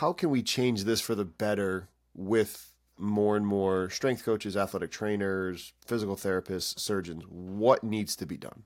how can we change this for the better with more and more strength coaches, athletic trainers, physical therapists, surgeons? What needs to be done?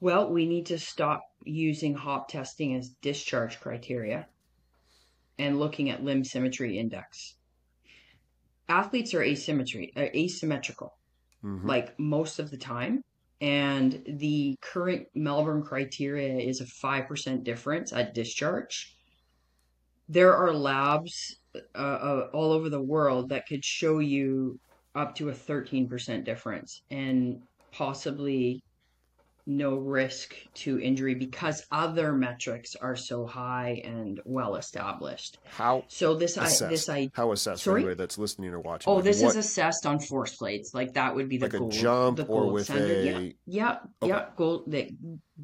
Well, we need to stop using hop testing as discharge criteria and looking at limb symmetry index. Athletes are asymmetry, uh, asymmetrical, mm-hmm. like most of the time. And the current Melbourne criteria is a 5% difference at discharge. There are labs uh, uh, all over the world that could show you up to a 13% difference and possibly no risk to injury because other metrics are so high and well established. How so this assessed? I this I how assessed Sorry? anybody that's listening or watching? Oh, like this what, is assessed on force plates. Like that would be the like gold, a jump the or with standard. a yeah yeah okay. yeah gold the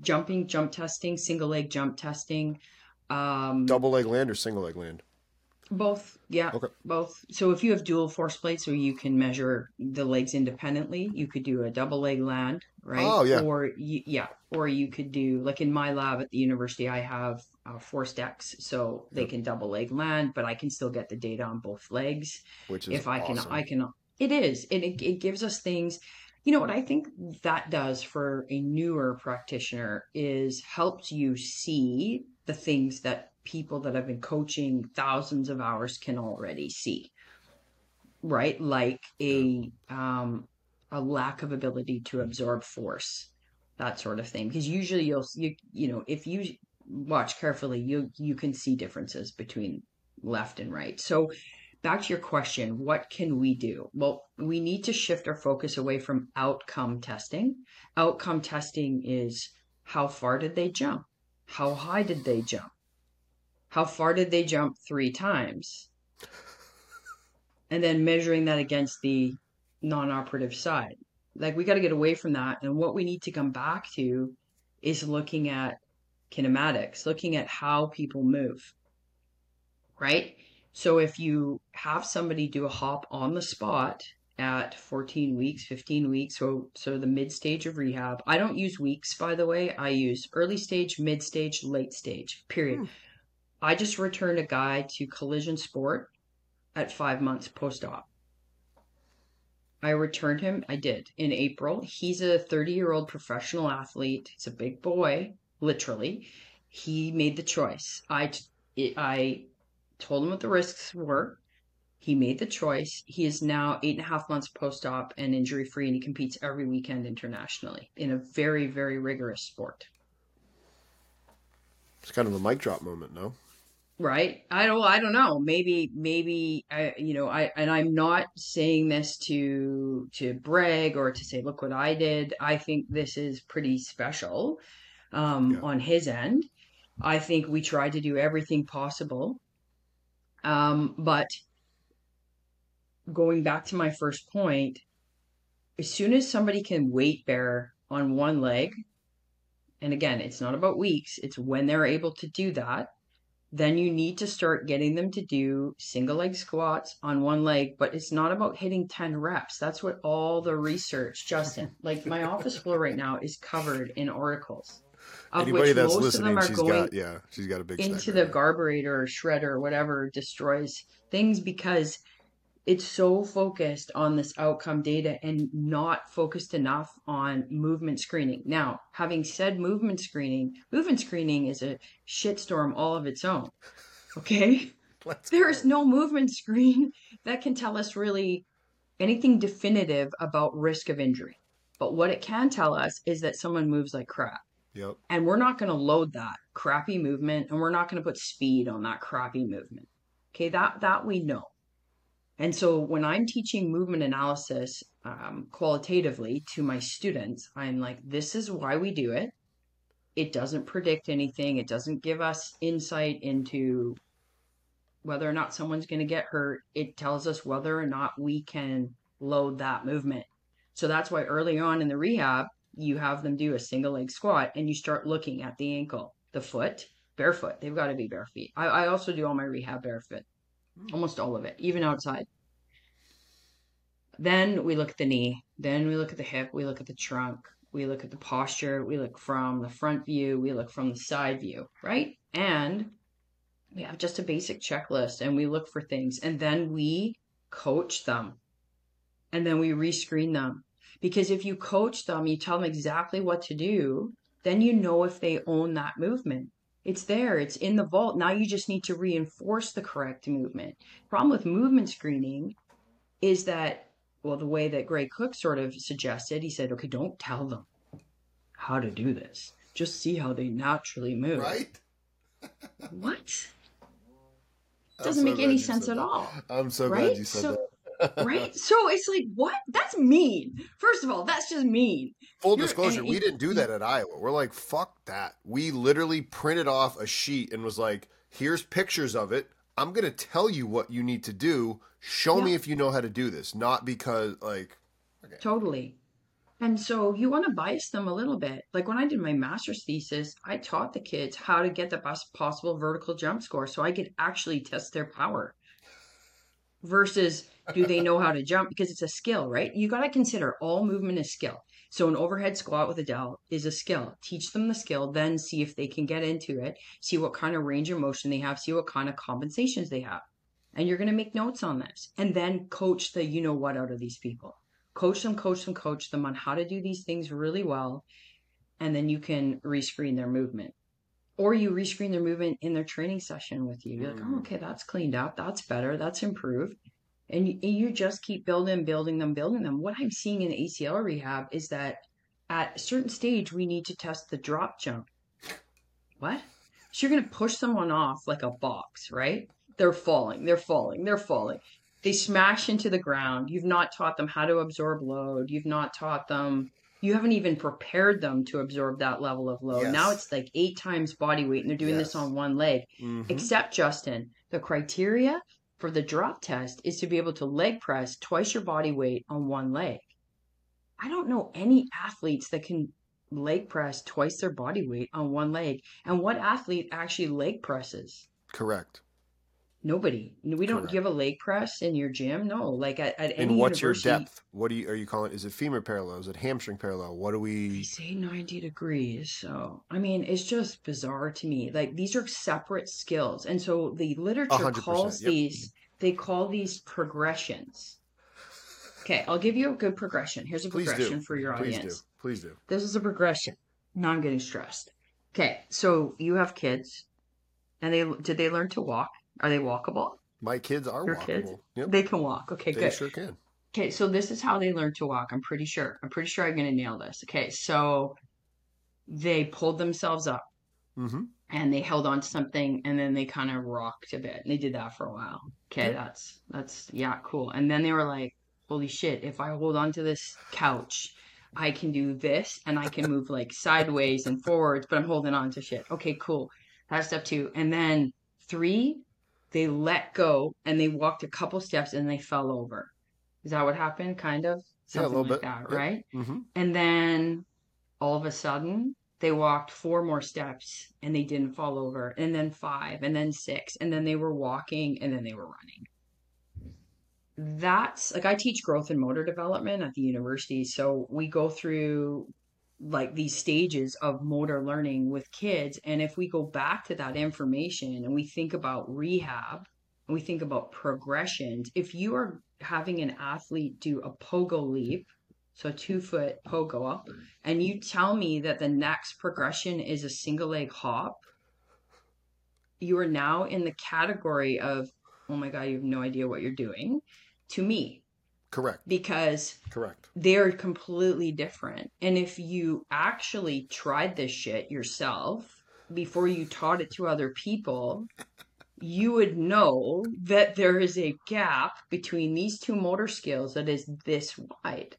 jumping jump testing single leg jump testing um double leg land or single leg land both, yeah. Okay. Both. So if you have dual force plates, or you can measure the legs independently, you could do a double leg land, right? Oh yeah. Or you, yeah, or you could do like in my lab at the university, I have uh, ForceDecks, so they yep. can double leg land, but I can still get the data on both legs. Which is if I awesome. can, I can. It is, and it, it gives us things. You know what I think that does for a newer practitioner is helps you see the things that people that have been coaching thousands of hours can already see right like a um a lack of ability to absorb force that sort of thing. Because usually you'll you you know if you watch carefully you you can see differences between left and right. So back to your question what can we do? Well we need to shift our focus away from outcome testing. Outcome testing is how far did they jump? How high did they jump? How far did they jump three times? And then measuring that against the non operative side. Like, we got to get away from that. And what we need to come back to is looking at kinematics, looking at how people move. Right? So, if you have somebody do a hop on the spot at 14 weeks, 15 weeks, so so the mid stage of rehab. I don't use weeks by the way. I use early stage, mid stage, late stage. Period. Hmm. I just returned a guy to collision sport at five months post op. I returned him. I did in April. He's a 30 year old professional athlete. He's a big boy, literally. He made the choice. I, I told him what the risks were. He made the choice. He is now eight and a half months post op and injury free, and he competes every weekend internationally in a very, very rigorous sport. It's kind of a mic drop moment, no? Right? I don't i don't know. Maybe maybe i you know i and i'm not saying this to to brag or to say look what i did. I think this is pretty special um yeah. on his end. I think we tried to do everything possible um but going back to my first point as soon as somebody can weight bear on one leg and again it's not about weeks it's when they're able to do that then you need to start getting them to do single leg squats on one leg, but it's not about hitting 10 reps. That's what all the research, Justin, like my office floor right now is covered in articles. Of Anybody which that's most listening, of them are going got, yeah, she's got a big into the garburator or shredder or whatever destroys things because it's so focused on this outcome data and not focused enough on movement screening. Now, having said movement screening, movement screening is a shitstorm all of its own. Okay? There is no movement screen that can tell us really anything definitive about risk of injury. But what it can tell us is that someone moves like crap. Yep. And we're not going to load that crappy movement and we're not going to put speed on that crappy movement. Okay, that that we know. And so when I'm teaching movement analysis um, qualitatively to my students, I'm like, this is why we do it. It doesn't predict anything, it doesn't give us insight into whether or not someone's going to get hurt. It tells us whether or not we can load that movement. So that's why early on in the rehab, you have them do a single leg squat and you start looking at the ankle, the foot, barefoot. They've got to be bare feet. I, I also do all my rehab barefoot almost all of it, even outside. Then we look at the knee. Then we look at the hip. We look at the trunk. We look at the posture. We look from the front view. We look from the side view, right? And we have just a basic checklist and we look for things and then we coach them and then we rescreen them because if you coach them you tell them exactly what to do then you know if they own that movement it's there. It's in the vault. Now you just need to reinforce the correct movement. Problem with movement screening is that well the way that Gray Cook sort of suggested he said okay don't tell them how to do this. Just see how they naturally move. Right? what? I'm doesn't so make any sense at all I'm so Right? glad you said So- that. Right so it's like what that's mean first of all that's just mean Full You're- disclosure, and we didn't do that at Iowa. We're like, fuck that. We literally printed off a sheet and was like, here's pictures of it. I'm going to tell you what you need to do. Show me if you know how to do this. Not because, like, Totally. And so you want to bias them a little bit. Like when I did my master's thesis, I taught the kids how to get the best possible vertical jump score so I could actually test their power. Versus do they know how to jump? Because it's a skill, right? You got to consider all movement is skill. So an overhead squat with a dowel is a skill. Teach them the skill, then see if they can get into it, see what kind of range of motion they have, see what kind of compensations they have. And you're going to make notes on this and then coach the you know what out of these people coach them, coach them, coach them on how to do these things really well, and then you can rescreen their movement. Or you rescreen their movement in their training session with you. You're like, Mm. oh, okay, that's cleaned up, that's better, that's improved. And you, and you just keep building, building them, building them. What I'm seeing in ACL rehab is that at a certain stage, we need to test the drop jump. What? So you're going to push someone off like a box, right? They're falling, they're falling, they're falling they smash into the ground. You've not taught them how to absorb load. You've not taught them, you haven't even prepared them to absorb that level of load. Now it's like eight times body weight and they're doing this on one leg. mhm. Except, Justin, the criteria for the drop test is to be able to leg press twice your body weight on one leg. I don't know any athletes that can leg press twice their body weight on one leg. And what athlete actually leg presses? correct. Nobody. We don't Correct. give a leg press in your gym. No, like at, at any And what's your depth? What do you are you calling? Is it femur parallel? Is it hamstring parallel? What do They we? say 90 degrees. So, I mean, it's just bizarre to me. Like, these are separate skills. And so the literature calls yep. these, they call these progressions. Okay, I'll give you a good progression. Here's a Please progression do. for your audience. Please do. Please do. This is a progression. Now I'm getting stressed. Okay, so you have kids, and they did they learn to walk? Are they walkable? My kids are Your walkable. kids? Yep, They can walk. Okay, they good. They sure can. Okay, so this is how they learn to walk. I'm pretty sure. I'm pretty sure I'm going to nail this. Okay, so they pulled themselves up hmm and they held on to something and then they kind of rocked a bit. And they did that for a while. Okay, Yep. that's that's yeah, cool. And then they were like, "Holy shit, if I hold on to this couch, I can do this and I can move like sideways and forwards, but I'm holding on to shit." Okay, cool. That's step 2. And then 3, they let go and they walked a couple steps and they fell over. Is that what happened? Kind of? Yeah, a Something little like bit. that, Yep. right? hmm And then all of a sudden, they walked four more steps and they didn't fall over. And then five, and then six, and then they were walking, and then they were running. That's like I teach growth and motor development at the university. So we go through like these stages of motor learning with kids. And if we go back to that information and we think about rehab and we think about progressions, if you are having an athlete do a pogo leap, so two foot pogo up, and you tell me that the next progression is a single leg hop, you are now in the category of, oh my God, you have no idea what you're doing to me Correct. because Correct. they're completely different. And if you actually tried this shit yourself before you taught it to other people, you would know that there is a gap between these two motor skills that is this wide.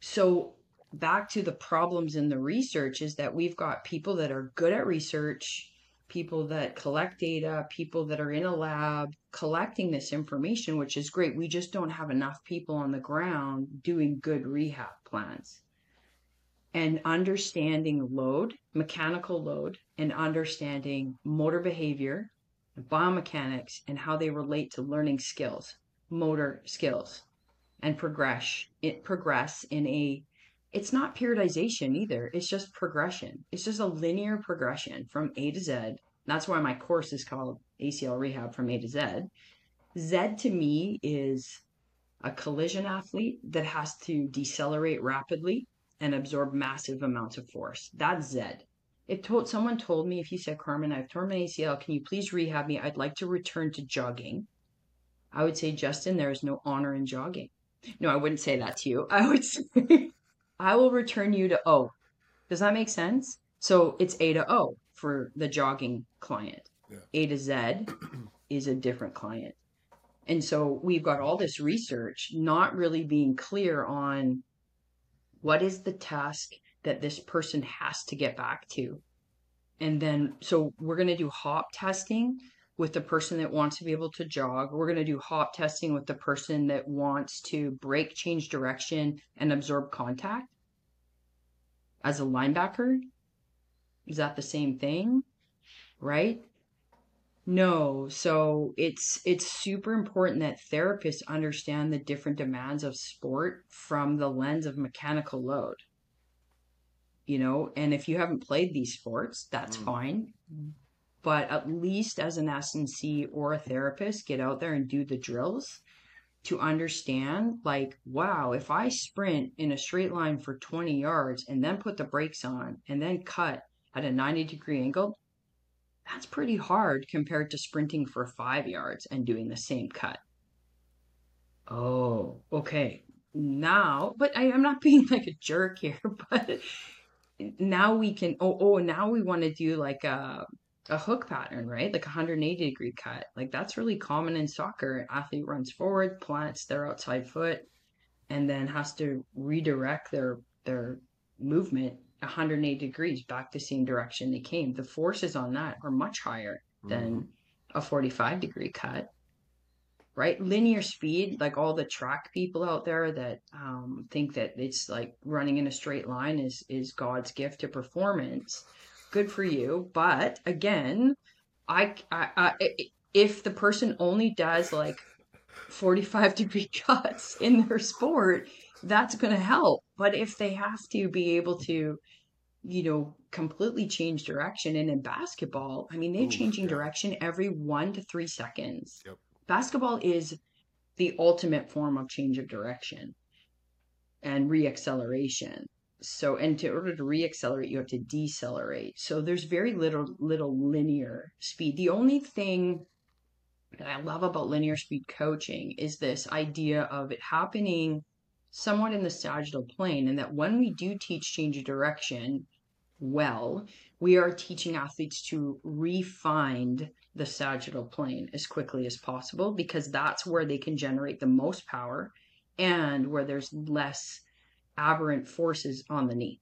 So, back to the problems in the research is that we've got people that are good at research, people that collect data, people that are in a lab collecting this information, which is great. We just don't have enough people on the ground doing good rehab plans. And understanding load, mechanical load, and understanding motor behavior, biomechanics, and how they relate to learning skills, motor skills, and progress it progress in a it's not periodization either. It's just progression. It's just a linear progression from A to Z, That's why my course is called ACL Rehab from A to Z. Z to me is a collision athlete that has to decelerate rapidly and absorb massive amounts of force. That's Z. If told, someone told me, if you said, Carmen, I've torn my ACL, can you please rehab me? I'd like to return to jogging. I would say, Justin, there is no honor in jogging. No, I wouldn't say that to you. I would say, I will return you to O. Does that make sense? So it's A to O for the jogging client. Yeah. A to Z is a different client. And so we've got all this research not really being clear on what is the task that this person has to get back to. And then, so we're going to do hop testing with the person that wants to be able to jog. We're going to do hop testing with the person that wants to break, change direction, and absorb contact. As a linebacker, is that the same thing? Right? No. So it's it's super important that therapists understand the different demands of sport from the lens of mechanical load. You know, and if you haven't played these sports, that's Mm. fine. But at least as an S&C or a therapist, get out there and do the drills to understand like, wow, if I sprint in a straight line for 20 yards and then put the brakes on and then cut at a 90 degree angle, that's pretty hard compared to sprinting for five yards and doing the same cut. Oh, okay. Now, but I, I'm not being like a jerk here, but now we can, oh, oh, now we want to do like a, a hook pattern, right? Like a 180 degree cut. Like that's really common in soccer. Athlete runs forward, plants their outside foot, and then has to redirect their their movement 180 degrees back the same direction they came. The forces on that are much higher than a 45 degree cut. Right? Linear speed, like all the track people out there that um, think that it's like running in a straight line is is God's gift to performance. Good for you, but again, I, I, I if the person only does like 45 degree cuts in their sport, that's going to help. But if they have to be able to, you know, completely change direction, and in basketball, I mean, they're Ooh, changing yeah. direction every one to three seconds. Yep. Basketball is the ultimate form of change of direction and reacceleration. So, and to order to reaccelerate, you have to decelerate. So there's very little little linear speed. The only thing that I love about linear speed coaching is this idea of it happening somewhat in the sagittal plane, and that when we do teach change of direction well, we are teaching athletes to re-find the sagittal plane as quickly as possible because that's where they can generate the most power and where there's less aberrant forces on the knee.